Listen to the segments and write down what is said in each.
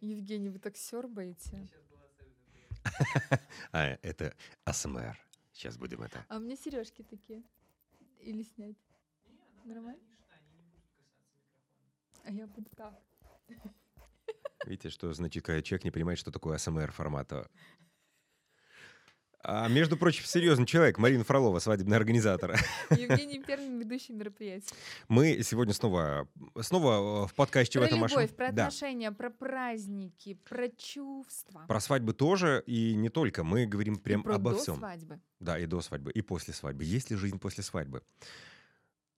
Евгений, вы так сербаете. А, это АСМР. Сейчас будем это. А у меня сережки такие. Или снять? Нормально? А я буду так. Видите, что значит, когда человек не понимает, что такое АСМР формата. А, между прочим, серьезный человек, Марина Фролова, свадебный организатор. Евгений первый ведущий мероприятия. Мы сегодня снова, снова в подкасте Про в этом любовь, про Да. отношения, про праздники, про чувства. Про свадьбы тоже, и не только. Мы говорим И прям про обо до всем. свадьбы. Да, и до свадьбы, и после свадьбы. Есть ли жизнь после свадьбы?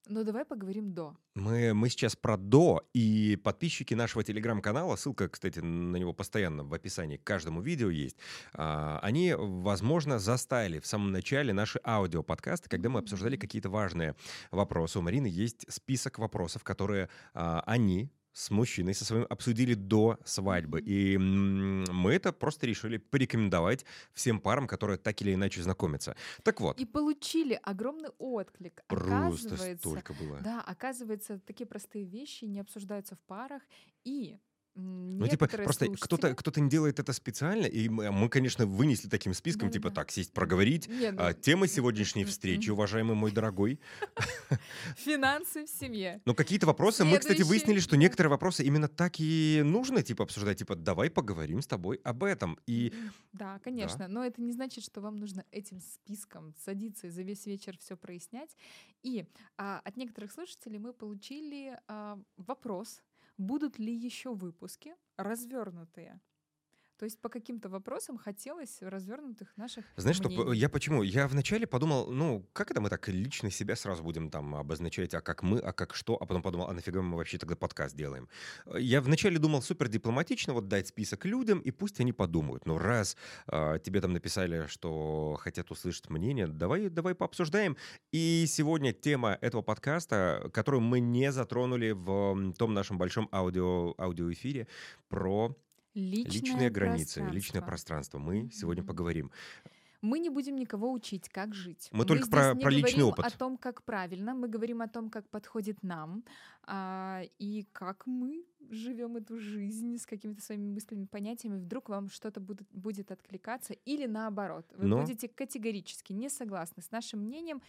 Ну, давай поговорим до. Мы, мы сейчас про до, и подписчики нашего телеграм-канала, ссылка, кстати, на него постоянно в описании к каждому видео есть, а, они, возможно, застали в самом начале наши аудиоподкасты, когда мы обсуждали какие-то важные вопросы. У Марины есть список вопросов, которые а, они с мужчиной со своим обсудили до свадьбы. И мы это просто решили порекомендовать всем парам, которые так или иначе знакомятся. Так вот, И получили огромный отклик. просто Оказывается, столько было. Да, оказывается, такие простые вещи не обсуждаются в парах. И Ну, типа, просто кто-то кто не делает это специально, и мы, мы, конечно, вынесли таким списком, типа, Да-да-да. так, сесть, проговорить. Не, ну, А, тема сегодняшней встречи, уважаемый мой дорогой. Финансы в семье. Но какие-то вопросы, мы, кстати, выяснили, что да. некоторые вопросы именно так и нужно, типа, обсуждать. Типа, давай поговорим с тобой об этом. И Да, конечно. Но это не значит, что вам нужно этим списком садиться и за весь вечер все прояснять. И а, от некоторых слушателей мы получили а, вопрос, будут ли еще выпуски развернутые. То есть по каким-то вопросам хотелось развернутых наших знаешь, что мнений. я почему? Я вначале подумал, ну, как это мы так лично себя сразу будем там обозначать, а как мы, а как что, а потом подумал, а нафига мы вообще тогда подкаст делаем? Э, Я вначале думал супер дипломатично вот дать список людям, и пусть они подумают. Ну, раз а, тебе там написали, что хотят услышать мнение, давай, давай пообсуждаем. И сегодня тема этого подкаста, которую мы не затронули в том нашем большом аудио, аудиоэфире, про Личное личные границы, личное пространство. Мы сегодня Мгм. поговорим. Мы не будем никого учить, как жить. Мы только здесь про- не про личный говорим опыт. о том, как правильно, мы говорим о том, как подходит нам, а, и как мы живем эту жизнь с какими-то своими мыслями, понятиями. Вдруг вам что-то будет, будет откликаться, или наоборот, вы Но- будете категорически не согласны с нашим мнением.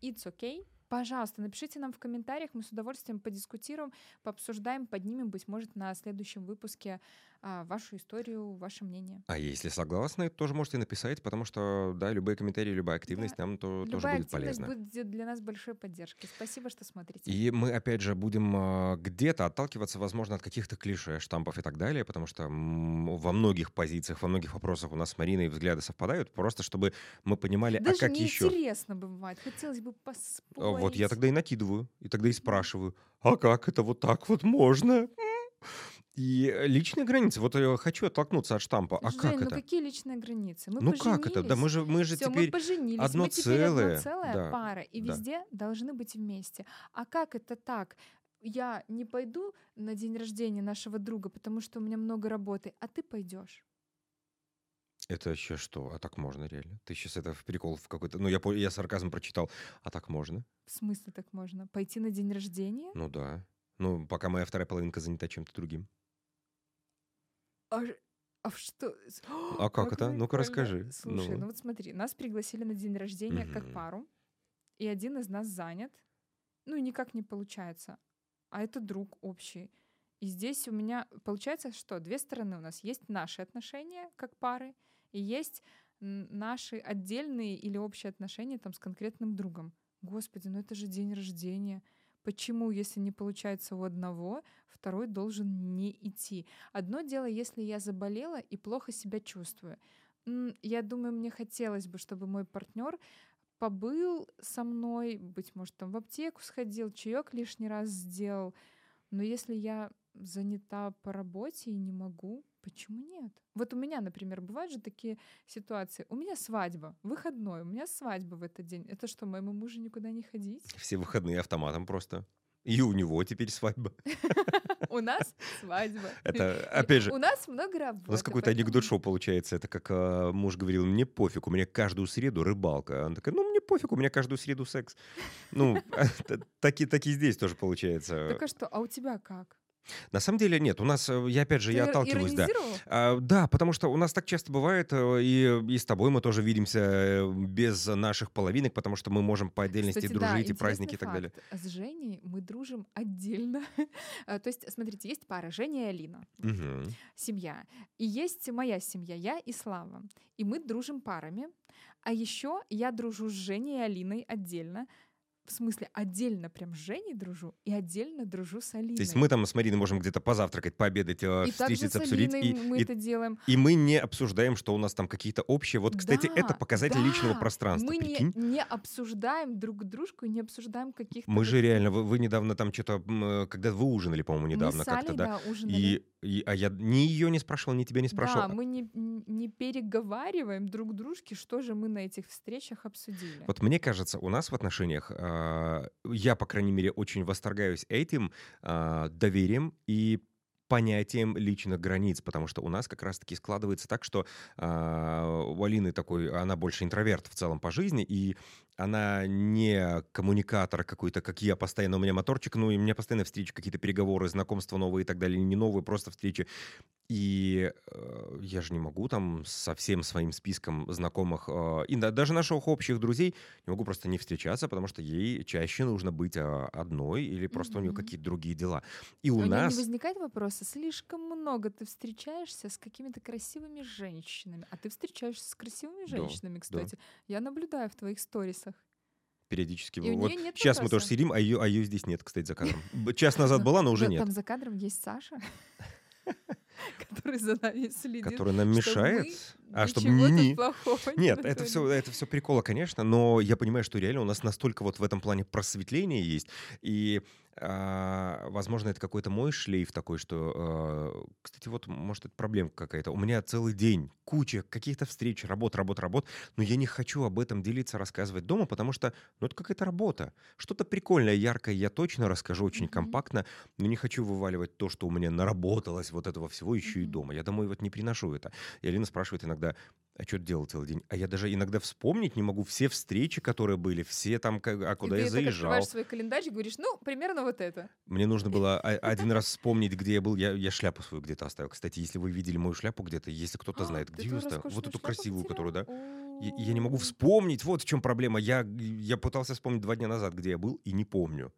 It's okay. Пожалуйста, напишите нам в комментариях, мы с удовольствием подискутируем, пообсуждаем, поднимем, быть может, на следующем выпуске а, вашу историю, ваше мнение. А если согласны, тоже можете написать, потому что, да, любые комментарии, любая активность нам то, тоже Любая будет активность полезна. будет для нас большой поддержкой. Спасибо, что смотрите. И мы, опять же, будем а, где-то отталкиваться, возможно, от каких-то клише, штампов и так далее, потому что во многих позициях, во многих вопросах у нас с Мариной взгляды совпадают, просто чтобы мы понимали, Даже а как еще. неинтересно бывает. Хотелось бы поспорить. Вот я тогда и накидываю, и тогда и спрашиваю, а как это вот так вот можно? И э, личные границы, вот я хочу оттолкнуться от штампа. А Жень, как ну это? какие личные границы? Мы Ну как это? Да мы поженились. же, мы же Всё, мы теперь поженились, одно мы теперь целое, одно целая да, пара, и да. везде должны быть вместе. А как это так? Я не пойду на день рождения нашего друга, потому что у меня много работы, а ты пойдешь. Это еще что? А так можно реально? Ты сейчас это в прикол в какой-то... Ну, я, я сарказм прочитал. А так можно? В смысле так можно? Пойти на день рождения? Ну да. Ну, пока моя вторая половинка занята чем-то другим. А, а что? А как это? Ну-ка, расскажи. Слушай, Ну. ну вот смотри, нас пригласили на день рождения как Мгм. пару, и один из нас занят, ну никак не получается, а это друг общий. И здесь у меня получается, что две стороны у нас есть наши отношения как пары, и есть наши отдельные или общие отношения там с конкретным другом. Господи, ну это же день рождения. Почему, если не получается у одного, второй должен не идти? Одно дело, если я заболела и плохо себя чувствую. Я думаю, мне хотелось бы, чтобы мой партнер побыл со мной, быть может, там в аптеку сходил, чаек лишний раз сделал. Но если я занята по работе и не могу, почему нет? Вот у меня, например, бывают же такие ситуации. У меня свадьба, выходной, у меня свадьба в этот день. Это что, моему мужу никуда не ходить? Все выходные автоматом просто. И у него теперь свадьба. У нас свадьба. Это, опять же, У нас много работы. у нас какой-то поэтому- анекдот-шоу получается. Это как а, муж говорил, мне пофиг, у меня каждую среду рыбалка. Она такая, ну, мне пофиг, у меня каждую среду секс. Ну, так и здесь тоже получается. Так а что, а у тебя как? На самом деле нет. У нас, э, я опять же, Ты я отталкиваюсь, да. А, да, потому что у нас так часто бывает, э, и, и с тобой мы тоже видимся э, без наших половинок, потому что мы можем по отдельности Кстати, да, дружить, и интересный праздники и так далее. факт. С Женей мы дружим отдельно. А, То есть, смотрите, есть пара Женя и Алина, Мгм. семья. И есть моя семья, я и Слава. И мы дружим парами. А еще я дружу с Женей и Алиной отдельно. В смысле, отдельно прям с Женей дружу и отдельно дружу с Алиной. То есть мы там с Мариной можем где-то позавтракать, пообедать, э, и встретиться, обсудить, и, мы и- это делаем. и мы не обсуждаем, что у нас там какие-то общие. Вот, кстати, это Да, показатель личного да. пространства, Мы не, прикинь. не обсуждаем друг дружку, не обсуждаем каких-то... Мы же реально, вы, вы недавно там что-то, когда вы ужинали, по-моему, недавно как-то, да? ужинали. И, и- а я ни ее не спрашивал, ни тебя не спрашивал. Да, мы не, не переговариваем друг дружке, что же мы на этих встречах обсудили. Вот мне кажется, у нас в отношениях, а, я, по крайней мере, очень восторгаюсь этим а, доверием и понятием личных границ, потому что у нас как раз-таки складывается так, что а, у Алины такой, она больше интроверт в целом по жизни, и она не коммуникатор какой-то, как я, постоянно у меня моторчик, ну и у меня постоянно встречи, какие-то переговоры, знакомства новые и так далее, не новые, просто встречи. И э, я же не могу там со всем своим списком знакомых э, и да- даже наших общих друзей не могу просто не встречаться, потому что ей чаще нужно быть а, одной или просто у нее какие-то другие дела. И у у нас... не возникает вопроса, слишком много ты встречаешься с какими-то красивыми женщинами, а ты встречаешься с красивыми Да, женщинами, кстати. Я наблюдаю в твоих сторисах. Периодически. И вот нет сейчас мы тоже вопроса. сидим, а ее, а ее здесь нет, кстати, за кадром. Час назад была, но уже нет. Там за кадром есть Саша, который за нами следит. Который нам мешает. А чтобы не... плохого не Нет, это все, это все прикола, конечно, но я понимаю, что реально у нас настолько вот в этом плане просветление есть, и, а, возможно, это какой-то мой шлейф такой, что, а, кстати, вот, может, это проблемка какая-то. У меня целый день, куча каких-то встреч, работ, работ, работ, но я не хочу об этом делиться, рассказывать дома, потому что, ну, это какая-то работа. Что-то прикольное, яркое я точно расскажу очень Мгм. компактно, но не хочу вываливать то, что у меня наработалось вот этого всего еще и Мгм. дома. Я домой вот не приношу это. И Алина спрашивает иногда, а что ты делал целый день? А я даже иногда вспомнить не могу все встречи, которые были, все там, как- а И куда ты я заезжал. открываешь свой календарь и говоришь, ну, примерно вот это. Мне нужно было один раз вспомнить, где я был. Я, я шляпу свою где-то оставил. Кстати, если вы видели мою шляпу где-то, если кто-то А, знает, ты где ее оставил, вот эту красивую, которую, да, я, я не могу вспомнить. Вот в чем проблема. Я, я пытался вспомнить два дня назад, где я был, и не помню.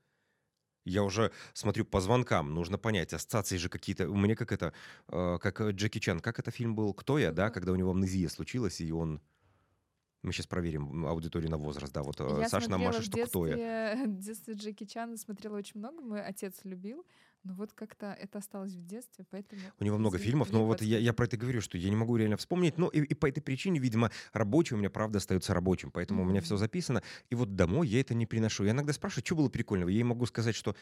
Я уже смотрю по звонкам, нужно понять, ассоциации же какие-то. У меня как это, э, как э, Джеки Чан, как это фильм был «Кто я», да, когда у него амнезия случилась, и он... Мы сейчас проверим аудиторию на возраст, да, вот э, Я Саша нам в что «Кто я». детстве, в детстве Джеки Чана смотрела очень много, мой отец любил, но вот как-то это осталось в детстве, поэтому... У него много фильмов, но вот я, я про это говорю, что я не могу реально вспомнить. Ну, и, и по этой причине, видимо, рабочий у меня, правда, остается рабочим. Поэтому у меня все записано. И вот домой я это не приношу. Я иногда спрашиваю, что было прикольного. Я ей могу сказать, что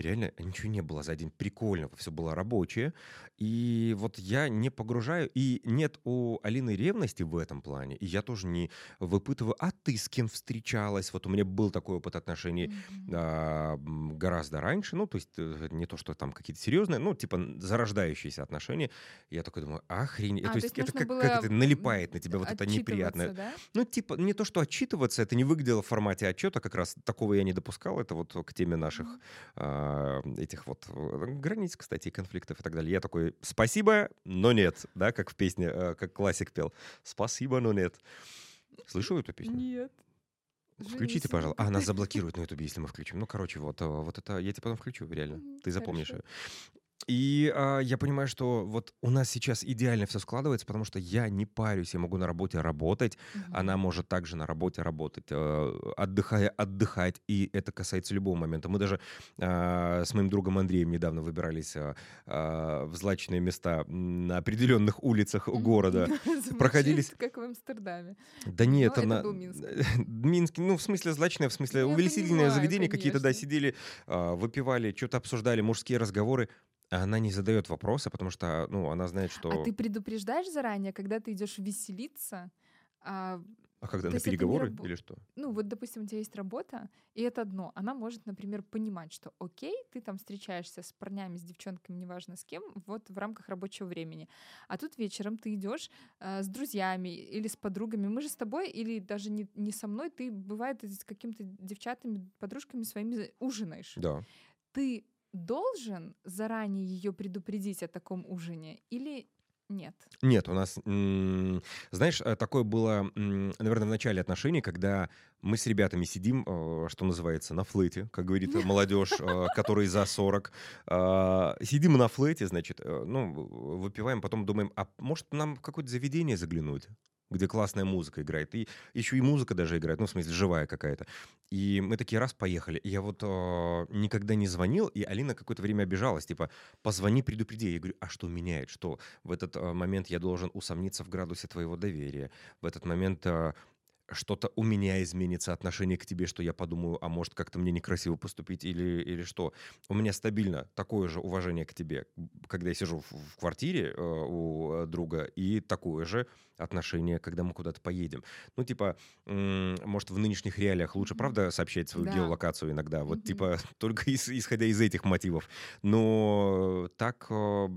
реально ничего не было за день прикольного. Все было рабочее. И вот я не погружаю. И нет у Алины ревности в этом плане. И я тоже не выпытываю, а ты с кем встречалась? Вот у меня был такой опыт отношений Мгм. а, гораздо раньше, ну, то есть э, не то, что там какие-то серьезные, ну, типа зарождающиеся отношения. Я такой думаю, охренеть. А, то то есть это как, как это налипает на тебя вот это неприятное. да? Ну, типа, не то, что отчитываться, это не выглядело в формате отчета, как раз такого я не допускал. Это вот к теме наших Мгм. А, этих вот э, границ, кстати, конфликтов и так далее. Я такой, спасибо, но нет, да, как в песне, э, как классик пел. Спасибо, но нет. Слышал эту песню? Нет. Включите, пожалуйста. А, нас заблокируют на ютубе, если мы включим. Ну, короче, вот, э, вот это я тебе потом включу, реально. Ты запомнишь ее. И а, я понимаю, что вот у нас сейчас идеально все складывается, потому что я не парюсь, я могу на работе работать, она Мгм. может также на работе работать, э, отдыхая отдыхать, и это касается любого момента. Мы даже а, с моим другом Андреем недавно выбирались а, а, в злачные места на определенных улицах Мгм. города. Звучит проходились- как в Амстердаме. Да нет, Но это она... был Минск. Минск, ну, в смысле злачное, в смысле Ну, я увеселительное понимаю, заведение какие-то, да, сидели, выпивали, что-то обсуждали, мужские разговоры, она не задает вопросы, потому что, ну, она знает, что... А ты предупреждаешь заранее, когда ты идешь веселиться? а, А когда на переговоры рабо- или что? ну, вот, допустим, у тебя есть работа, и это одно. Она может, например, понимать, что окей, ты там встречаешься с парнями, с девчонками, неважно с кем, вот в рамках рабочего времени. А тут вечером ты идешь э, с друзьями или с подругами. Мы же с тобой, или даже не, не со мной, ты бывает с какими-то девчатами, подружками своими ужинаешь. Да. Ты должен заранее ее предупредить о таком ужине или нет? Нет, у нас, знаешь, э, такое было, наверное, в начале отношений, когда мы с ребятами сидим, э, что называется, на флете, как говорит молодежь, э, который за 40. А, Сидим на флете, значит, ну, выпиваем, потом думаем, а может нам в какое-то заведение заглянуть? Где классная музыка играет. И еще и музыка даже играет, ну, в смысле, живая какая-то. И мы такие раз поехали. И я вот э, никогда не звонил, и Алина какое-то время обижалась, типа, позвони, предупреди. Я говорю, а что меняет? Что в этот э, момент я должен усомниться в градусе твоего доверия? В этот момент э, что-то у меня изменится отношение к тебе, что я подумаю, а может как-то мне некрасиво поступить или, или что. У меня стабильно такое же уважение к тебе, когда я сижу в, в квартире э, у друга, и такое же отношения, когда мы куда-то поедем. Ну, типа, может, в нынешних реалиях лучше, правда, сообщать свою да. геолокацию иногда? Вот, mm-hmm. типа, только из, исходя из этих мотивов. Но так э,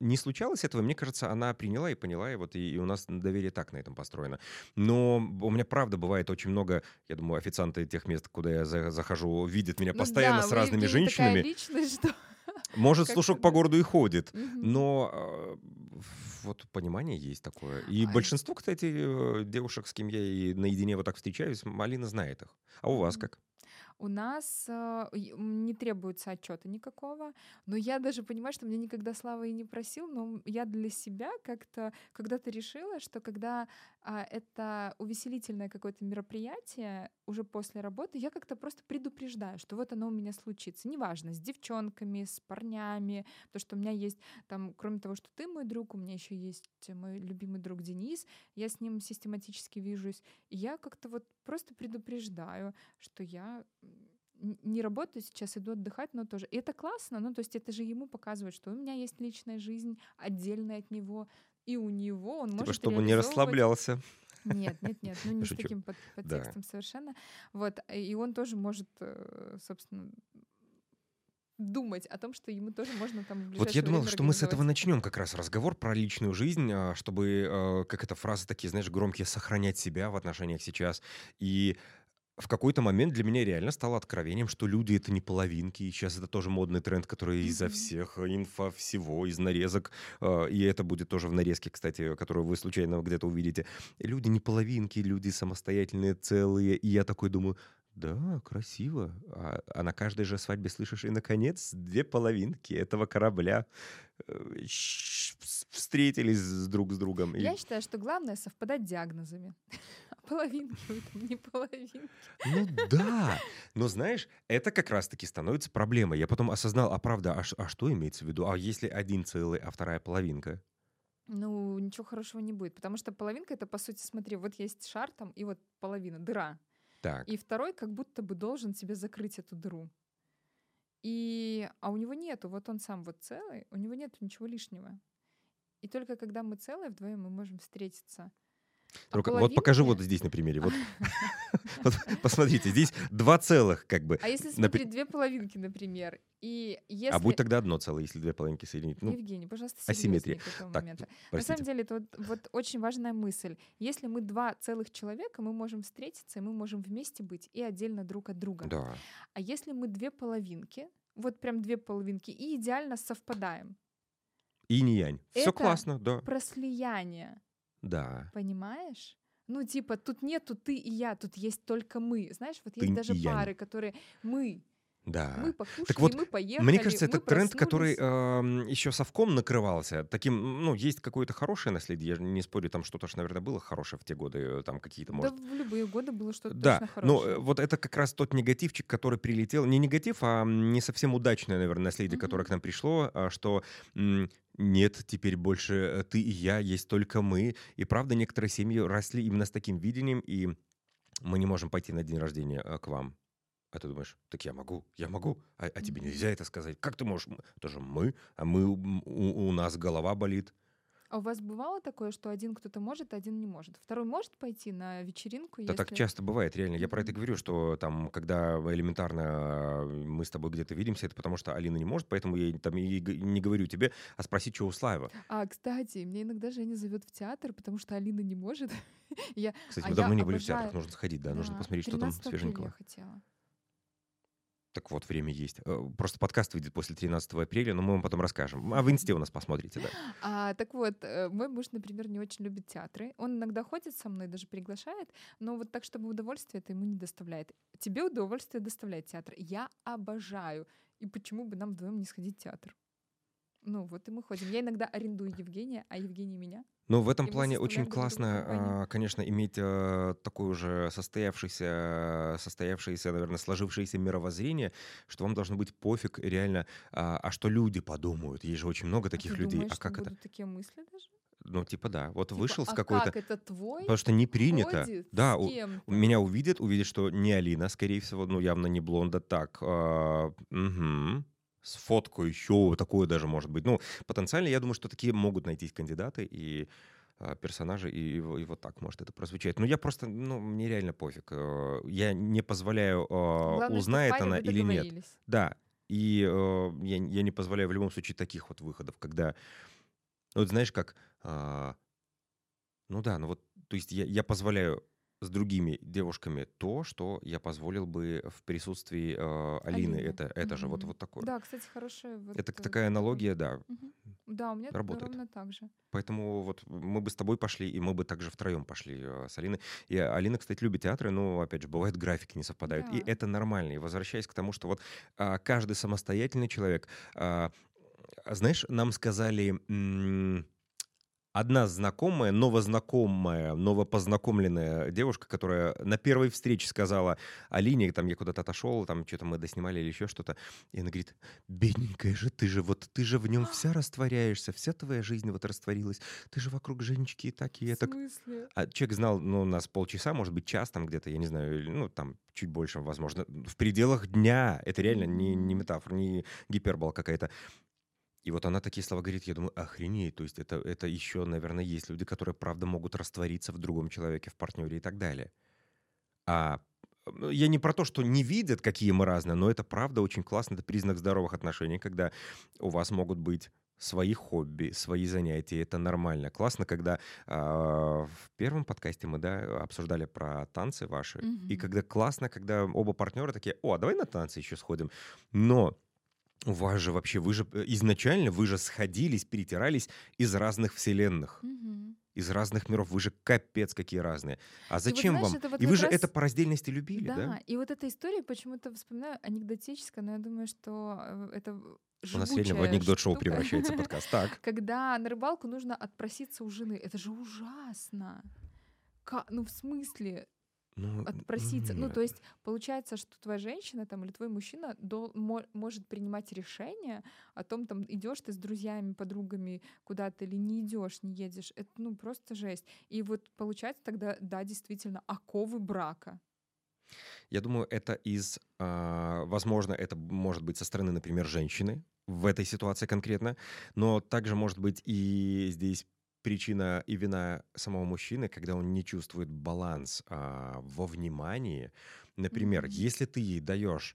не случалось этого. Мне кажется, она приняла и поняла, и вот и, и у нас доверие так на этом построено. Но у меня, правда, бывает очень много, я думаю, официанты тех мест, куда я захожу, видят меня ну, постоянно да, с разными женщинами. Такая личность, что... Может, слушок по городу и ходит, но э, вот понимание есть такое. И большинство, кстати, э, девушек, с кем я и наедине вот так встречаюсь, Малина знает их. А у вас как? У нас э, не требуется отчета никакого, но я даже понимаю, что мне никогда Слава и не просил, но я для себя как-то когда-то решила, что когда а, это увеселительное какое-то мероприятие уже после работы, я как-то просто предупреждаю, что вот оно у меня случится. Неважно, с девчонками, с парнями, потому что у меня есть там, кроме того, что ты мой друг, у меня еще есть мой любимый друг Денис, я с ним систематически вижусь, и я как-то вот просто предупреждаю, что я не работаю сейчас, иду отдыхать, но тоже. И это классно, ну, то есть это же ему показывает, что у меня есть личная жизнь, отдельная от него, и у него он типа, может чтобы не расслаблялся. Нет, нет, нет, ну не с таким под, подтекстом да. совершенно. Вот, и он тоже может, э, собственно, думать о том, что ему тоже можно там Вот я думал, что мы с этого начнем как раз разговор про личную жизнь, а, чтобы, э, как эта фраза такие, знаешь, громкие, сохранять себя в отношениях сейчас. И в какой-то момент для меня реально стало откровением, что люди это не половинки. И сейчас это тоже модный тренд, который mm-hmm. изо всех инфа всего, из нарезок. Э, и это будет тоже в нарезке, кстати, которую вы случайно где-то увидите. Люди не половинки, люди самостоятельные, целые. И я такой думаю, да, красиво. А, а на каждой же свадьбе слышишь, и, наконец, две половинки этого корабля э, встретились друг с другом. Я и... считаю, что главное совпадать диагнозами. Половинки, не половинки. Ну да, но знаешь, это как раз-таки становится проблемой. Я потом осознал, а правда, а, а что имеется в виду? А если один целый, а вторая половинка? Ну, ничего хорошего не будет, потому что половинка это, по сути, смотри, вот есть шар там, и вот половина, дыра. Так. И второй как будто бы должен себе закрыть эту дыру. И, а у него нету, вот он сам вот целый, у него нету ничего лишнего. И только когда мы целые вдвоем, мы можем встретиться — а Только, вот покажи вот здесь на примере. Вот, вот посмотрите, здесь два целых как бы. А если смотреть две половинки, например, и если... А будет тогда одно целое, если две половинки соединить. Ну, Евгений, пожалуйста, асимметрия. Так, момента. На самом деле, это вот, вот очень важная мысль. Если мы два целых человека, мы можем встретиться, и мы можем вместе быть и отдельно друг от друга. Да. А если мы две половинки, вот прям две половинки, и идеально совпадаем. И не янь. Все классно, да. Про слияние. Да. Понимаешь? Ну, типа, тут нету ты и я, тут есть только мы. Знаешь, вот есть даже пары, которые мы. Да. Мы покушали, так вот, мы поехали. Мне кажется, это тренд, который э, еще совком накрывался. Таким, ну, есть какое-то хорошее наследие. Я не спорю, там что-то же, наверное, было хорошее в те годы, э, там какие-то, может... Да, в любые годы было что-то да, точно хорошее. но э, вот это как раз тот негативчик, который прилетел. Не негатив, а не совсем удачное, наверное, наследие, mm-hmm. которое к нам пришло, а что нет, теперь больше э, ты и я, есть только мы. И правда, некоторые семьи росли именно с таким видением, и мы не можем пойти на день рождения э, к вам. А ты думаешь, так я могу, я могу, а, а тебе нельзя это сказать. Как ты можешь? Это же мы, а мы, у, у нас голова болит. А у вас бывало такое, что один кто-то может, а один не может? Второй может пойти на вечеринку? Да если... так часто бывает, реально. Я про это говорю, что там, когда элементарно э, мы с тобой где-то видимся, это потому что Алина не может, поэтому я там и не говорю тебе, а спроси, что у Славы. А, кстати, мне иногда Женя зовет в театр, потому что Алина не может. я... Кстати, а мы давно не были в театрах, нужно сходить, да, нужно посмотреть, что там свеженького. я хотела. Так вот, время есть. Э, просто подкаст выйдет после 13 апреля, но мы вам потом расскажем. А в инсте у нас посмотрите, да. А, так вот, э, мой муж, например, не очень любит театры. Он иногда ходит со мной, даже приглашает, но вот так, чтобы удовольствие это ему не доставляет. Тебе удовольствие доставляет театр. Я обожаю. И почему бы нам вдвоем не сходить в театр? Ну вот и мы ходим. Я иногда арендую Евгения, а Евгений меня. Ну, в этом плане очень классно, а, конечно, иметь э, такое уже состоявшееся, состоявшееся, наверное, сложившееся мировоззрение, что вам должно быть пофиг реально, а, а что люди подумают. Есть же очень много таких а людей. Думаешь, а как это? такие мысли даже? Ну, типа, да. Вот типа, вышел с а какой-то... как это твой? Потому что не принято. Ходит да, у, меня увидят, увидят, что не Алина, скорее всего, ну, явно не блонда. Так, э, угу с фоткой еще, такое даже может быть. Ну, потенциально, я думаю, что такие могут найтись кандидаты и а, персонажи, и, и, и вот так может это прозвучать. Но я просто, ну, мне реально пофиг. Э, я не позволяю, э, Главное, узнает она или нет. Да, и э, я, я не позволяю в любом случае таких вот выходов, когда, вот знаешь, как, а, ну да, ну вот, то есть я, я позволяю с другими девушками то, что я позволил бы в присутствии э, Алины. Алины. Это, это же вот, вот такое. Да, кстати, хорошая. Вот, это э, такая аналогия, да, Мгм. Да, у меня работает. ровно так же. Поэтому вот мы бы с тобой пошли, и мы бы также втроем пошли э, с Алиной. И Алина, кстати, любит театры, но, опять же, бывает, графики не совпадают. И Да. это нормально. И возвращаясь к тому, что вот а, каждый самостоятельный человек... а, знаешь, нам сказали... м, Одна знакомая, новознакомая, новопознакомленная девушка, которая на первой встрече сказала Алине, там я куда-то отошел, там что-то мы доснимали или еще что-то, и она говорит, бедненькая же, ты же вот, ты же в нем вся растворяешься, вся твоя жизнь вот растворилась, ты же вокруг Женечки и так, и смысле? А человек знал, ну, у нас полчаса, может быть, час там где-то, я не знаю, ну, там чуть больше, возможно, в пределах дня. Это реально не, не метафора, не гипербола какая-то. И вот она такие слова говорит, я думаю, охренеть, то есть это, это еще, наверное, есть люди, которые, правда, могут раствориться в другом человеке, в партнере и так далее. А ну, я не про то, что не видят, какие мы разные, но это правда очень классно, это признак здоровых отношений, когда у вас могут быть свои хобби, свои занятия, это нормально. Классно, когда а, в первом подкасте мы да, обсуждали про танцы ваши, и Мгм. когда классно, когда оба партнера такие, о, а давай на танцы еще сходим. Но у вас же вообще, вы же э, изначально, вы же сходились, перетирались из разных вселенных, из разных миров. Вы же капец какие разные. А вот зачем знаешь, вам? вот И вы как же раз- это по раздельности любили, да? Да, и вот эта история почему-то вспоминаю анекдотическая, но я думаю, что э, это У нас реально в анекдот-шоу превращается подкаст. Так. Когда на рыбалку нужно отпроситься у жены. Это же ужасно. Ну, в смысле, Ну, отпроситься. Ну, нет. то есть получается, что твоя женщина там или твой мужчина дол- мо- может принимать решение о том, там идешь ты с друзьями, подругами куда-то или не идешь, не едешь. Это ну просто жесть. И вот получается тогда, да, действительно, оковы брака. Я думаю, это из, а, возможно, это может быть со стороны, например, женщины в этой ситуации конкретно, но также может быть и здесь причина и вина самого мужчины, когда он не чувствует баланс а, во внимании. Например, Мгм. если ты ей даешь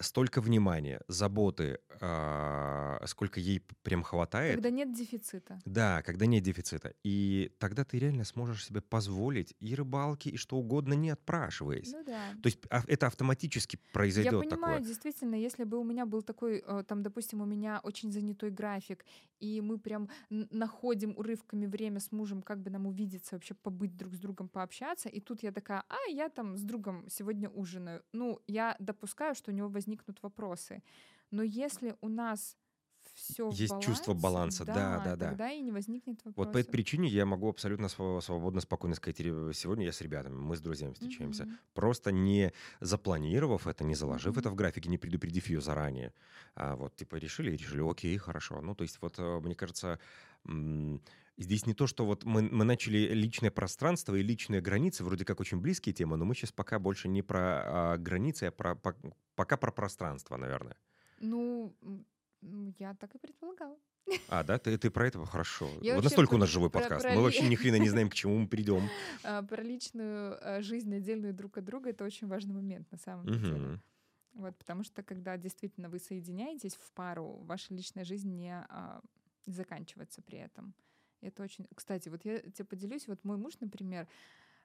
столько внимания, заботы, а, сколько ей прям хватает, Когда нет дефицита. да, когда нет дефицита. И тогда ты реально сможешь себе позволить и рыбалки, и что угодно, не отпрашиваясь. Ну да. То есть а- это автоматически произойдет Я понимаю, такое. действительно, если бы у меня был такой, э, там, допустим, у меня очень занятой график, и мы прям находим урывками время с мужем, как бы нам увидеться, вообще побыть друг с другом, пообщаться, и тут я такая, а, я там с другом сегодня ужинаю. Ну, я допускаю, что у него возникнут вопросы. Но если у нас все Есть чувство баланса, да, да, да. тогда и не возникнет Вот вопросов. по этой причине я могу абсолютно сво- свободно, спокойно сказать, «Ре- сегодня я с ребятами, мы с друзьями встречаемся. Мгм. Просто не запланировав это, не заложив Мгм. это в графике, не предупредив ее заранее. А вот типа решили и решили, окей, хорошо. Ну, то есть вот э, мне кажется, здесь не то, что вот мы, мы начали личное пространство и личные границы, вроде как очень близкие темы, но мы сейчас пока больше не про а, границы, а про, по- пока про пространство, наверное. Ну, м, я так и предполагала. А, да, ты, ты про это хорошо. Я вот настолько у про- нас живой про- подкаст. про Мы вообще ни хрена не знаем, к чему мы придем. А, Про личную э, жизнь отдельную друг от друга это очень важный момент на самом деле. Мгм. Вот, потому что когда действительно вы соединяетесь в пару, ваша личная жизнь не а, заканчивается при этом. Это очень... Кстати, вот я тебе поделюсь, вот мой муж, например,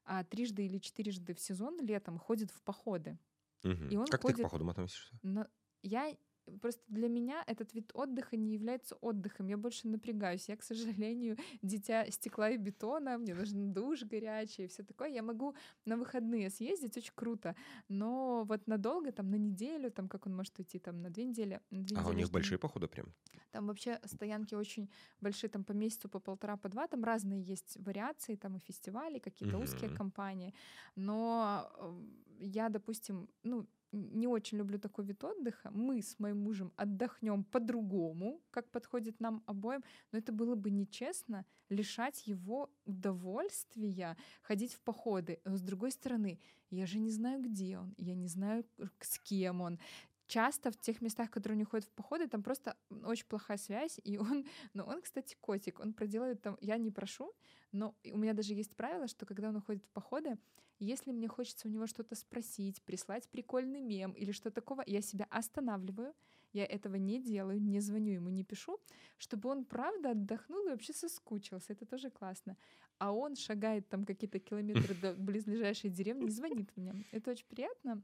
а, трижды или четырежды в сезон летом ходит в походы. Мгм. И он Как ты к ходит походам относишься? на... Я просто для меня этот вид отдыха не является отдыхом. Я больше напрягаюсь. Я, к сожалению, дитя стекла и бетона. Мне нужен душ горячий и все такое. Я могу на выходные съездить, очень круто. Но вот надолго, там на неделю, там как он может уйти, там на две недели. на две А у недели них жду. большие походы прям? Там вообще стоянки очень большие, там по месяцу, по полтора, по два. Там разные есть вариации, там и фестивали, какие-то узкие Мгм. компании. Но э, я, допустим, ну, не очень люблю такой вид отдыха. Мы с моим мужем отдохнем по-другому, как подходит нам обоим. Но это было бы нечестно лишать его удовольствия ходить в походы. Но с другой стороны, я же не знаю, где он, я не знаю, с кем он часто в тех местах, которые не ходят в походы, там просто очень плохая связь, и он, ну, он, кстати, котик, он проделает там, я не прошу, но у меня даже есть правило, что когда он уходит в походы, если мне хочется у него что-то спросить, прислать прикольный мем или что такого, я себя останавливаю, я этого не делаю, не звоню ему, не пишу, чтобы он правда отдохнул и вообще соскучился. Это тоже классно. А он шагает там какие-то километры до близлежащей деревни звонит мне. Это очень приятно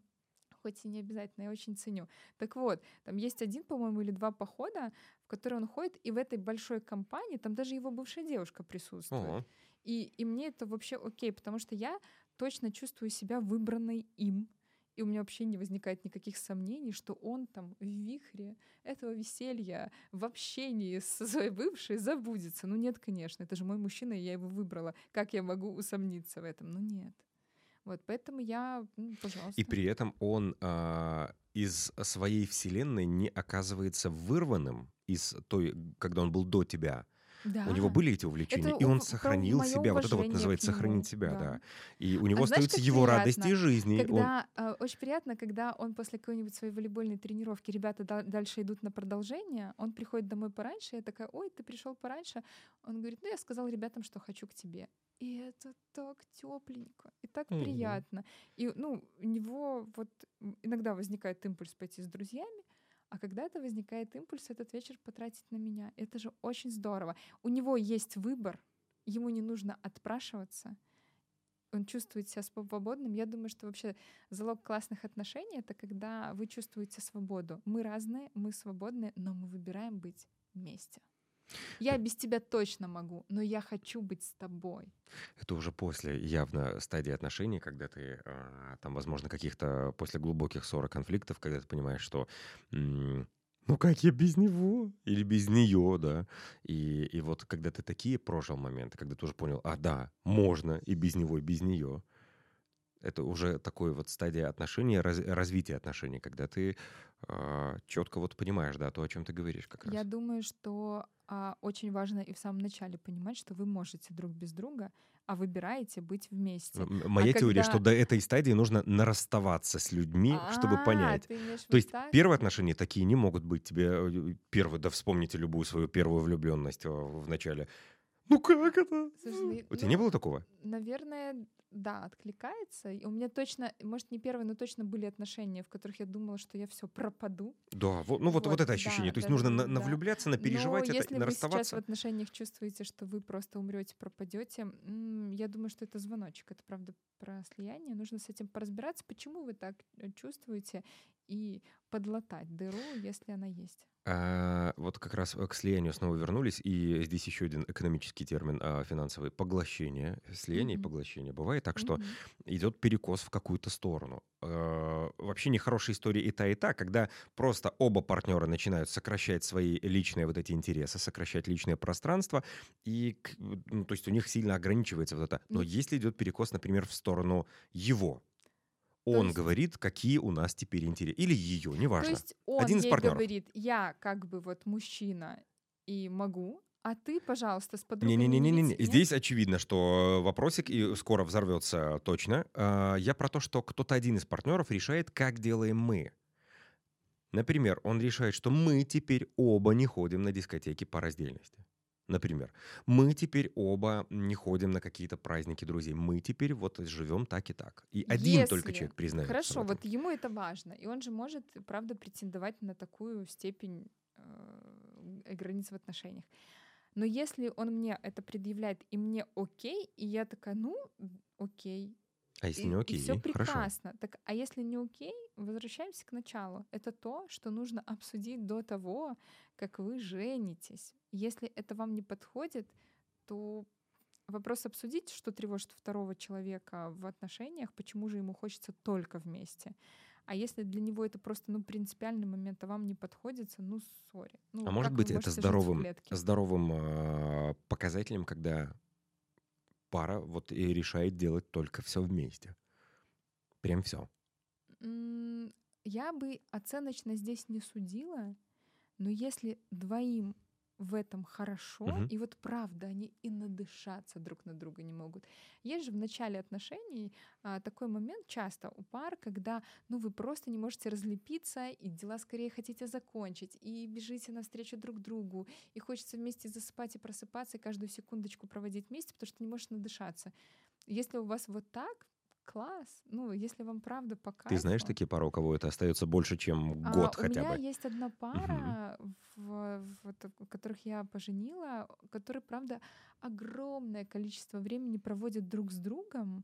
хоть и не обязательно, я очень ценю. Так вот, там есть один, по-моему, или два похода, в которые он ходит, и в этой большой компании там даже его бывшая девушка присутствует. О, И, и мне это вообще окей, потому что я точно чувствую себя выбранной им. И у меня вообще не возникает никаких сомнений, что он там в вихре этого веселья, в общении со своей бывшей забудется. Ну нет, конечно, это же мой мужчина, и я его выбрала. Как я могу усомниться в этом? Ну нет. Вот, поэтому я, ну, пожалуйста. И при этом он а, из своей вселенной не оказывается вырванным из той, когда он был до тебя. Да. У него были эти увлечения, Это и он сохранил себя. Вот это вот называется сохранить себя, да. да. И у него А знаешь, остаются как его приятно, радости жизни. Он- Когда э, очень приятно, когда он после какой-нибудь своей волейбольной тренировки, ребята да- дальше идут на продолжение, он приходит домой пораньше, я такая, ой, ты пришел пораньше. Он говорит, ну я сказал ребятам, что хочу к тебе. И это так тепленько, и так Мгм. приятно. И ну у него вот иногда возникает импульс пойти с друзьями, а когда-то возникает импульс этот вечер потратить на меня. Это же очень здорово. У него есть выбор, ему не нужно отпрашиваться он чувствует себя свободным. Я думаю, что вообще залог классных отношений — это когда вы чувствуете свободу. Мы разные, мы свободны, но мы выбираем быть вместе. Я без тебя точно могу, но я хочу быть с тобой. Это уже после явно стадии отношений, когда ты а, там, возможно, каких-то после глубоких ссор конфликтов, когда ты понимаешь, что ну как я без него или без нее, да. И, и вот когда ты такие прожил моменты, когда ты уже понял, а да, можно и без него, и без нее. Это уже такой вот стадия отношений, раз- развития отношений, когда ты четко вот понимаешь, да, то, о чем ты говоришь как раз. Я думаю, что а, очень важно и в самом начале понимать, что вы можете друг без друга, а выбираете быть вместе. М- Моя теория, что когда- до этой стадии нужно нарасставаться с людьми, чтобы А, понять. То есть так? первые отношения такие не могут быть тебе э, первые, да вспомните любую свою первую влюбленность э, в начале. Ну как это? Слушай, У тебя ну, не было такого? Наверное, да, откликается. И у меня точно, может, не первые, но точно были отношения, в которых я думала, что я все пропаду. Да, вот, ну вот, вот Вот, это ощущение. да, То есть даже нужно да. навлюбляться, напереживать Но это если вы сейчас в отношениях чувствуете, что вы просто умрете, пропадете, я думаю, что это звоночек. Это правда про слияние. Нужно с этим поразбираться, почему вы так э, чувствуете, и подлатать дыру, если она есть. А, вот как раз к слиянию снова вернулись, и здесь еще один экономический термин а, финансовый — поглощение. Слияние и Мгм. поглощение. Бывает так, что Мгм. идет перекос в какую-то сторону. Э, Вообще нехорошая история и та, и та, когда просто оба партнера начинают сокращать свои личные вот эти интересы, сокращать личное пространство, и, ну, то есть у них сильно ограничивается вот это. Но Ну- если идет перекос, например, в сторону его, он есть- говорит, какие у нас теперь интересы. Или ее, То неважно. есть он Один из ей партнеров. говорит, я как бы вот мужчина и могу, а ты, пожалуйста, с подругой не Не-не-не-не-не. Здесь очевидно, что вопросик и скоро взорвется точно. А, Я про то, что кто-то один из партнеров решает, как делаем мы. Например, он решает, что мы теперь оба не ходим на дискотеки по раздельности. Например, мы теперь оба не ходим на какие-то праздники друзей. Мы теперь вот живем так и так. И один только Если- человек признается. Хорошо, вот ему это важно, и он же может, правда, претендовать на такую степень э, границ в отношениях. Но если он мне это предъявляет, и мне окей, и я такая, ну, окей, А если и, не окей, все хорошо. прекрасно. Так, а если не окей, возвращаемся к началу. Это то, что нужно обсудить до того, как вы женитесь. Если это вам не подходит, то вопрос обсудить, что тревожит второго человека в отношениях, почему же ему хочется только вместе. А если для него это просто ну, принципиальный момент, а вам не подходит, ну, сори. Ну, а может быть, это здоровым, здоровым э, показателем, когда пара вот и решает делать только все вместе. Прям все. Я бы оценочно здесь не судила, но если двоим в этом хорошо, угу. и вот правда, они и надышаться друг на друга не могут. Есть же в начале отношений а, такой момент часто у пар, когда ну вы просто не можете разлепиться, и дела скорее хотите закончить, и бежите навстречу друг другу, и хочется вместе засыпать и просыпаться, и каждую секундочку проводить вместе, потому что не можешь надышаться. Если у вас вот так, класс. Ну, если вам правда по Ты знаешь такие пары, у кого это остается больше, чем а, год хотя бы? У меня есть одна пара, угу. в, в, которых я поженила, которые, правда, огромное количество времени проводят друг с другом,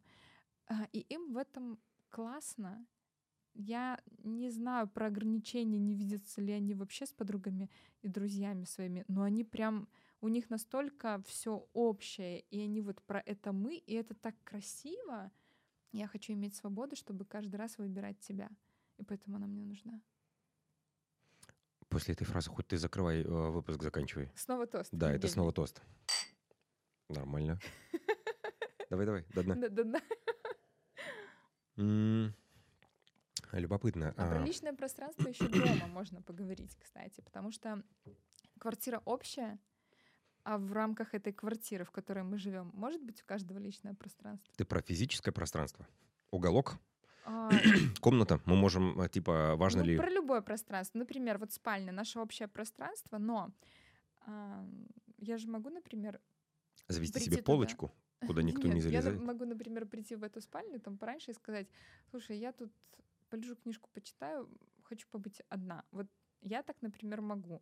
а, и им в этом классно. Я не знаю про ограничения, не видятся ли они вообще с подругами и друзьями своими, но они прям у них настолько все общее, и они вот про это мы, и это так красиво. Я хочу иметь свободу, чтобы каждый раз выбирать тебя. И поэтому она мне нужна. После этой фразы хоть ты закрывай э, выпуск, заканчивай. Снова тост. Да, это снова тост. Нормально. Давай, давай, до дна. До дна. Любопытно. А про а личное пространство еще дома можно поговорить, кстати, потому что квартира общая, а в рамках этой квартиры, в которой мы живем, может быть у каждого личное пространство? Ты про физическое пространство? Уголок? А... Комната? Мы можем, э, типа, важно ну, ли... Про любое пространство. Например, вот спальня — наше общее пространство, но а, я же могу, например... Завести себе полочку, туда, куда никто Нет, не залезает? я могу, например, прийти в эту спальню там пораньше и сказать, слушай, я тут полежу книжку почитаю, хочу побыть одна. Вот я так, например, могу.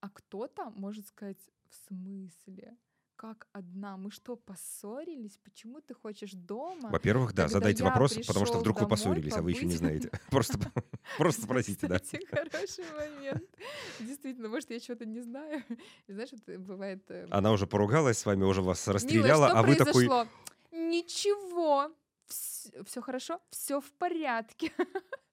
А кто-то может сказать, в смысле? Как одна? Мы что, поссорились? Почему ты хочешь дома? Во-первых, да, задайте вопрос, потому что вдруг вы поссорились, побыть. а вы еще не знаете. Просто, просто спросите, да. хороший момент. Действительно, может, я чего-то не знаю. Знаешь, это бывает... Э, Она уже поругалась с вами, уже вас расстреляла, а вы такой... Ничего, все хорошо, все в порядке.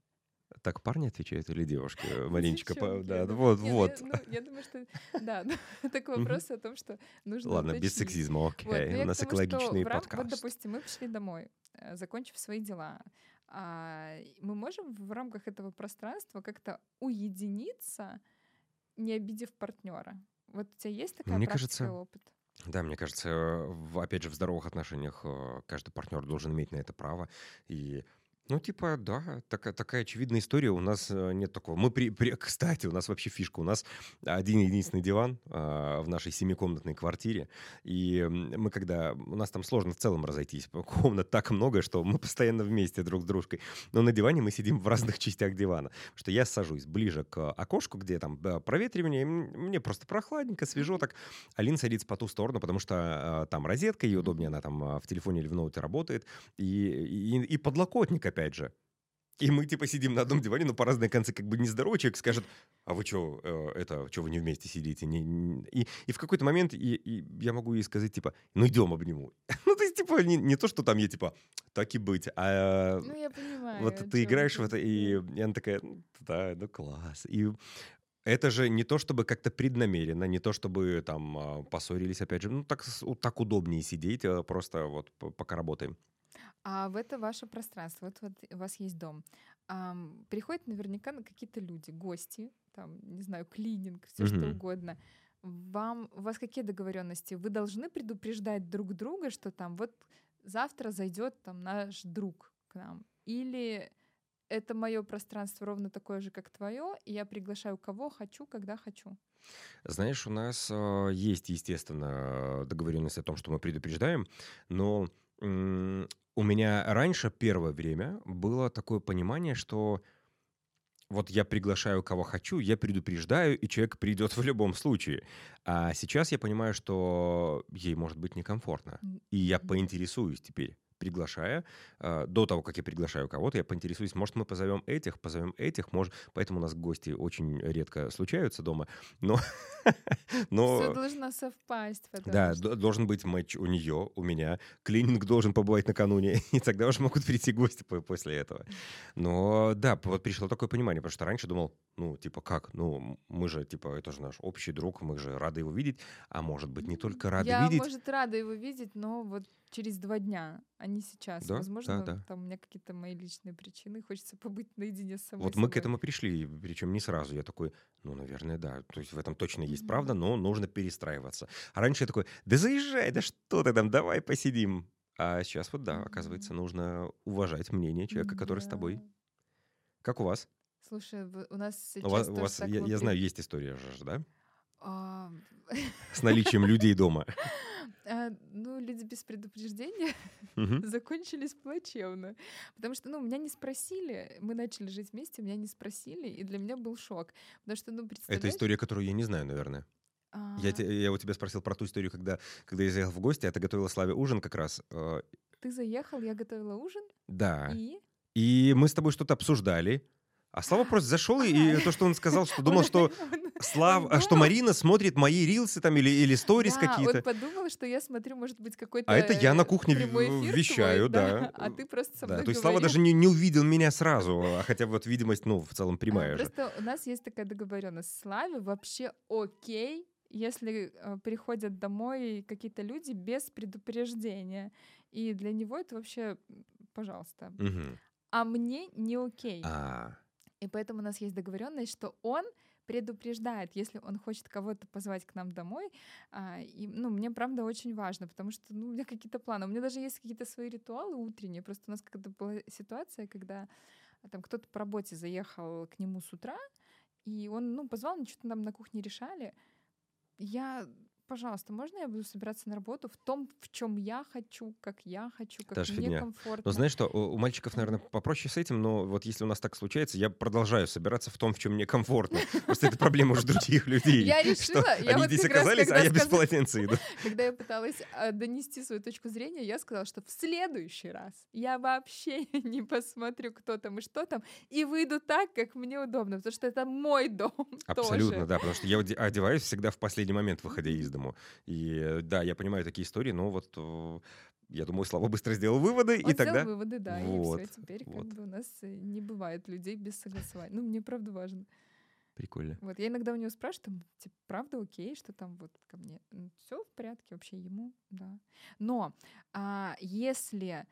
Так парни отвечают или девушки? Э, Мариночка, по, да, вот, Нет, вот. Я, ну, я думаю, что, да, такой вопрос о том, что нужно Ладно, уточнить. без сексизма, окей, вот, у нас тому, экологичный рам... подкаст. Вот, допустим, мы пришли домой, э, закончив свои дела. А мы можем в рамках этого пространства как-то уединиться, не обидев партнера? Вот у тебя есть такая Мне кажется, опыт? Да, мне кажется, в, опять же, в здоровых отношениях э, каждый партнер должен иметь на это право. И ну, типа, да, такая, такая очевидная история. У нас э, нет такого. Мы при, при, кстати, у нас вообще фишка. У нас один единственный диван э, в нашей семикомнатной квартире. И мы когда... У нас там сложно в целом разойтись. Комнат так много, что мы постоянно вместе друг с дружкой. Но на диване мы сидим в разных частях дивана. Что я сажусь ближе к окошку, где там проветривание. Мне просто прохладненько, свежо так. Алина садится по ту сторону, потому что э, там розетка, ей удобнее, она там э, в телефоне или в ноуте работает. И, и, и подлокотник опять же. И мы типа сидим на одном диване, но по разные концы как бы нездоровый человек скажет, а вы что, э, это, что вы не вместе сидите? Не, не... И, и в какой-то момент и, и я могу ей сказать, типа, ну идем обниму. ну то есть, типа, не, не то, что там я, типа, так и быть, а... Ну я понимаю. Вот ты играешь в это, и, и она такая, да, ну класс. И это же не то, чтобы как-то преднамеренно, не то, чтобы там а, поссорились, опять же, ну так, так удобнее сидеть, а просто вот пока работаем. А в это ваше пространство, вот, вот у вас есть дом, ам, приходят наверняка на какие-то люди, гости, там, не знаю, клининг, все что угодно. Вам, у вас какие договоренности? Вы должны предупреждать друг друга, что там вот завтра зайдет там наш друг к нам, или это мое пространство ровно такое же, как твое, и я приглашаю кого хочу, когда хочу. Знаешь, у нас э, есть, естественно, договоренность о том, что мы предупреждаем, но у меня раньше первое время было такое понимание, что вот я приглашаю кого хочу, я предупреждаю, и человек придет в любом случае. А сейчас я понимаю, что ей может быть некомфортно. И я поинтересуюсь теперь приглашая, э, до того, как я приглашаю кого-то, я поинтересуюсь, может, мы позовем этих, позовем этих, может, поэтому у нас гости очень редко случаются дома, но... но Все должно совпасть. Да, что... должен быть матч у нее, у меня, клининг должен побывать накануне, и тогда уже могут прийти гости после этого. Но да, вот пришло такое понимание, потому что раньше думал, ну, типа, как? Ну, мы же, типа, это же наш общий друг, мы же рады его видеть, а может быть, не только рады я, видеть. Я, может, рада его видеть, но вот через два дня, а не сейчас. Да? Возможно, да, да. там у меня какие-то мои личные причины, хочется побыть наедине с собой. Вот собой. мы к этому пришли, причем не сразу. Я такой, ну, наверное, да. То есть в этом точно есть mm-hmm. правда, но нужно перестраиваться. А раньше я такой, да заезжай, да что ты там, давай посидим. А сейчас вот да, оказывается, нужно уважать мнение человека, который с тобой. Как у вас? Слушай, у нас сейчас У вас, у вас я, я знаю, есть история же, да? А... С наличием людей дома. А, ну, люди без предупреждения закончились плачевно. Потому что, ну, меня не спросили, мы начали жить вместе, меня не спросили, и для меня был шок. Потому что, ну, представляешь... Это история, которую я не знаю, наверное. Я, а. я у тебя спросил про ту историю, когда, когда я заехал в гости, а ты готовила Славе ужин как раз. Э, ты заехал, я готовила ужин? Да. И? И мы с тобой что-то обсуждали. А Слава просто зашел, и то, что он сказал, что думал, что Слав, а что Марина смотрит мои рилсы там или, или сторис да, какие-то. он подумал, что я смотрю, может быть, какой-то А это я на кухне вещаю, твой, да. да. А ты просто со мной да, То есть Слава даже не, не увидел меня сразу, а хотя вот видимость, ну, в целом прямая а, же. Просто у нас есть такая договоренность. Славе вообще окей, если э, приходят домой какие-то люди без предупреждения. И для него это вообще, пожалуйста. Угу. А мне не окей. А. И поэтому у нас есть договоренность, что он предупреждает, если он хочет кого-то позвать к нам домой. А, и, ну, мне правда очень важно, потому что ну, у меня какие-то планы. У меня даже есть какие-то свои ритуалы утренние. Просто у нас когда была ситуация, когда а, там кто-то по работе заехал к нему с утра, и он, ну, позвал, мы что-то там на кухне решали. Я пожалуйста, можно я буду собираться на работу в том, в чем я хочу, как я хочу, как Даже мне фигня. комфортно. Но знаешь что, у, у мальчиков, наверное, попроще с этим, но вот если у нас так случается, я продолжаю собираться в том, в чем мне комфортно. Просто это проблема уже других людей. Я решила, они здесь оказались, а я без полотенца иду. Когда я пыталась а, донести свою точку зрения, я сказала, что в следующий раз я вообще не посмотрю, кто там и что там, и выйду так, как мне удобно, потому что это мой дом Абсолютно, да, потому что я одеваюсь всегда в последний момент, выходя из дому. И да, я понимаю такие истории, но вот э, я думаю, Слава быстро сделал выводы, Он и тогда... выводы, да, вот, и все, теперь вот. как бы у нас э, не бывает людей без согласования. Ну, мне правда важно. Прикольно. Вот я иногда у него спрашиваю, там, типа, правда окей, что там вот ко мне все в порядке вообще ему, да. Но а, если,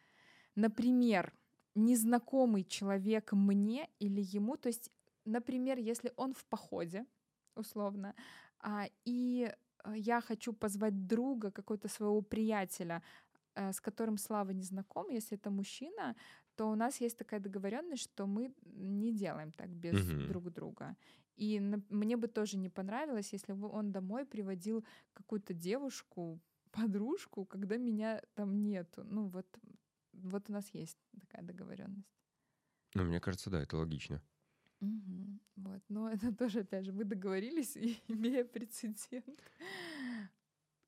например, незнакомый человек мне или ему, то есть, например, если он в походе, условно, а, и я хочу позвать друга, какого-то своего приятеля, э, с которым Слава не знаком, если это мужчина, то у нас есть такая договоренность, что мы не делаем так без uh-huh. друг друга. И мне бы тоже не понравилось, если бы он домой приводил какую-то девушку, подружку, когда меня там нету. Ну вот, вот у нас есть такая договоренность. Ну, мне кажется, да, это логично. Угу. Вот. Но это тоже, опять же, мы договорились, имея прецедент.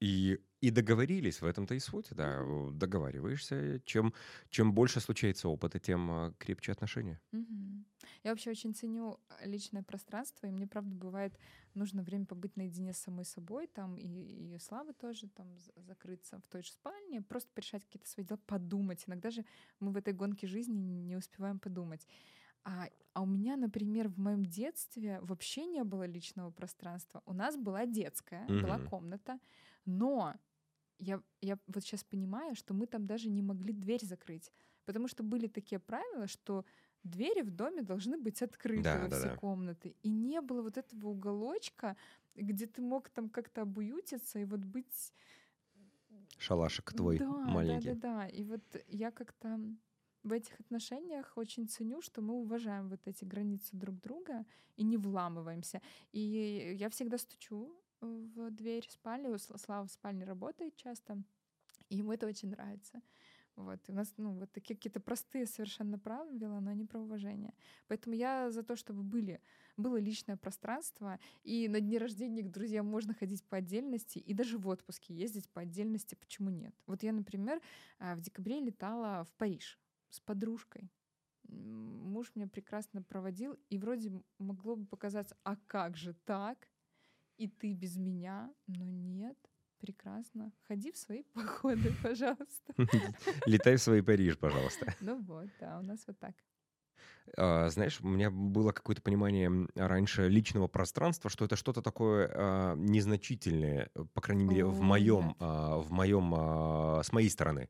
И, и договорились, в этом-то и суть, да, договариваешься. Чем, чем больше случается опыта, тем а, крепче отношения. Угу. Я вообще очень ценю личное пространство, и мне, правда, бывает нужно время побыть наедине с самой собой, там, и, и Славы тоже там закрыться в той же спальне, просто решать какие-то свои дела, подумать. Иногда же мы в этой гонке жизни не успеваем подумать. А, а у меня, например, в моем детстве вообще не было личного пространства. У нас была детская, mm-hmm. была комната, но я, я вот сейчас понимаю, что мы там даже не могли дверь закрыть, потому что были такие правила, что двери в доме должны быть открыты да, во да, все да. комнаты. И не было вот этого уголочка, где ты мог там как-то обуютиться и вот быть... Шалашик твой да, маленький. Да, да, да. И вот я как-то в этих отношениях очень ценю, что мы уважаем вот эти границы друг друга и не вламываемся. И я всегда стучу в дверь спальни. Слава в спальне работает часто, и ему это очень нравится. Вот. И у нас ну, вот такие какие-то простые совершенно правила, но они про уважение. Поэтому я за то, чтобы были было личное пространство, и на дни рождения к друзьям можно ходить по отдельности, и даже в отпуске ездить по отдельности, почему нет? Вот я, например, а, в декабре летала в Париж с подружкой. Муж меня прекрасно проводил, и вроде могло бы показаться, а как же так? И ты без меня? Но нет, прекрасно. Ходи в свои походы, пожалуйста. Летай в свой Париж, пожалуйста. Ну вот, да, у нас вот так. А, знаешь, у меня было какое-то понимание раньше личного пространства, что это что-то такое а, незначительное, по крайней мере, в моем, а, в моем, с моей стороны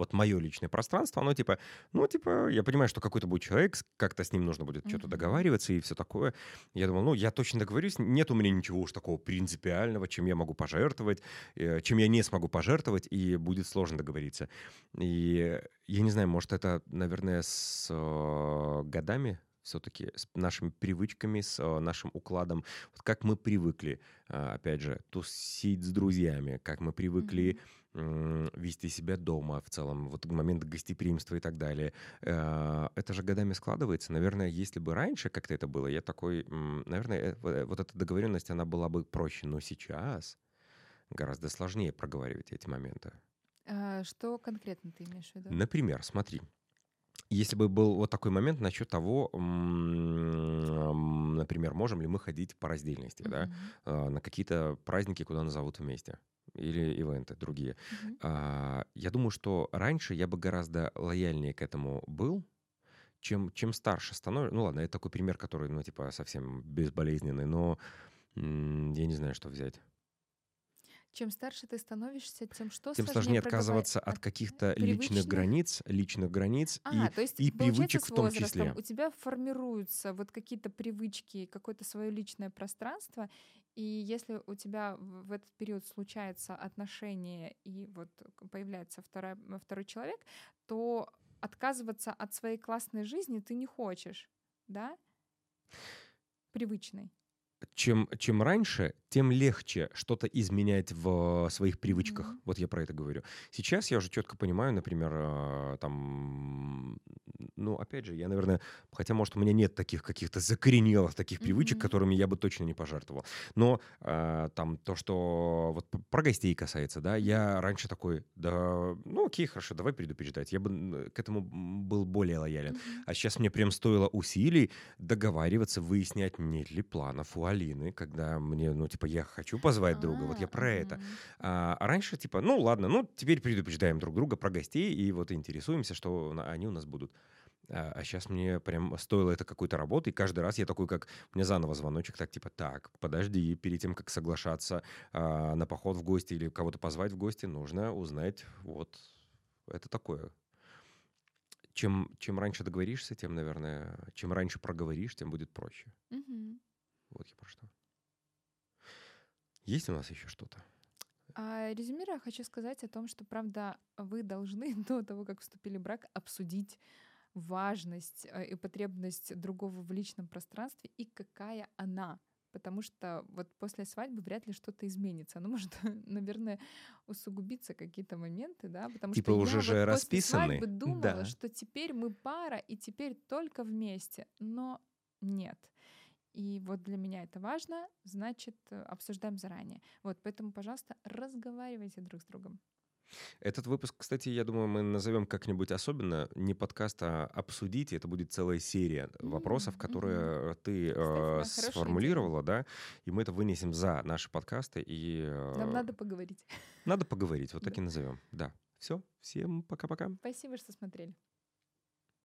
вот мое личное пространство, оно типа, ну, типа, я понимаю, что какой-то будет человек, как-то с ним нужно будет что-то договариваться и все такое. Я думал, ну, я точно договорюсь, нет у меня ничего уж такого принципиального, чем я могу пожертвовать, э, чем я не смогу пожертвовать, и будет сложно договориться. И я не знаю, может, это, наверное, с э, годами все-таки с нашими привычками, с э, нашим укладом, вот как мы привыкли, опять же, тусить с друзьями, как мы привыкли mm-hmm вести себя дома в целом, вот момент гостеприимства и так далее. Э, это же годами складывается. Наверное, если бы раньше как-то это было, я такой, наверное, э, вот эта договоренность, она была бы проще. Но сейчас гораздо сложнее проговаривать эти моменты. А что конкретно ты имеешь в виду? Например, смотри, если бы был вот такой момент насчет того, например, можем ли мы ходить по раздельности, mm-hmm. да, на какие-то праздники, куда нас зовут вместе или ивенты другие. Mm-hmm. А, я думаю, что раньше я бы гораздо лояльнее к этому был, чем, чем старше становишься. Ну ладно, это такой пример, который, ну, типа, совсем безболезненный, но я не знаю, что взять. Чем старше ты становишься, тем что тем сложнее отказываться от, каких-то личных границ, личных границ а, и, то есть, и привычек в том числе. У тебя формируются вот какие-то привычки, какое-то свое личное пространство, и если у тебя в этот период случается отношение и вот появляется второй, второй человек, то отказываться от своей классной жизни ты не хочешь, да? Привычной чем, чем раньше, тем легче что-то изменять в своих привычках. Mm-hmm. Вот я про это говорю. Сейчас я уже четко понимаю, например, э, там, ну, опять же, я, наверное, хотя, может, у меня нет таких каких-то закоренелых таких mm-hmm. привычек, которыми я бы точно не пожертвовал. Но э, там то, что вот про гостей касается, да, я раньше такой, да, ну, окей, хорошо, давай предупреждать. Я бы к этому был более лоялен. Mm-hmm. А сейчас мне прям стоило усилий договариваться, выяснять, нет ли планов у Алины, когда мне, ну, типа, я хочу позвать друга, вот я про это. А, а раньше, типа, ну, ладно, ну, теперь предупреждаем друг друга про гостей и вот интересуемся, что они у нас будут. А, а сейчас мне прям стоило это какой-то работы, и каждый раз я такой, как мне заново звоночек, так типа, так, подожди, перед тем, как соглашаться а, на поход в гости или кого-то позвать в гости, нужно узнать вот это такое. Чем, чем раньше договоришься, тем, наверное, чем раньше проговоришь, тем будет проще. Угу. Вот я про что. Есть у нас еще что-то? А, резюмируя, хочу сказать о том, что, правда, вы должны до того, как вступили в брак, обсудить важность э, и потребность другого в личном пространстве и какая она. Потому что вот после свадьбы вряд ли что-то изменится. Оно может, наверное, усугубиться какие-то моменты, да, потому типа что уже я же вот расписаны. после свадьбы думала, да. что теперь мы пара и теперь только вместе. Но нет. И вот для меня это важно, значит, э, обсуждаем заранее. Вот, поэтому, пожалуйста, разговаривайте друг с другом. Этот выпуск, кстати, я думаю, мы назовем как-нибудь особенно не подкаст, а обсудить. Это будет целая серия вопросов, которые ты э, сформулировала, да, и мы это вынесем за наши подкасты. И, э, Нам надо поговорить. Надо поговорить, вот так и назовем. Да. Все, всем пока-пока. Спасибо, что смотрели.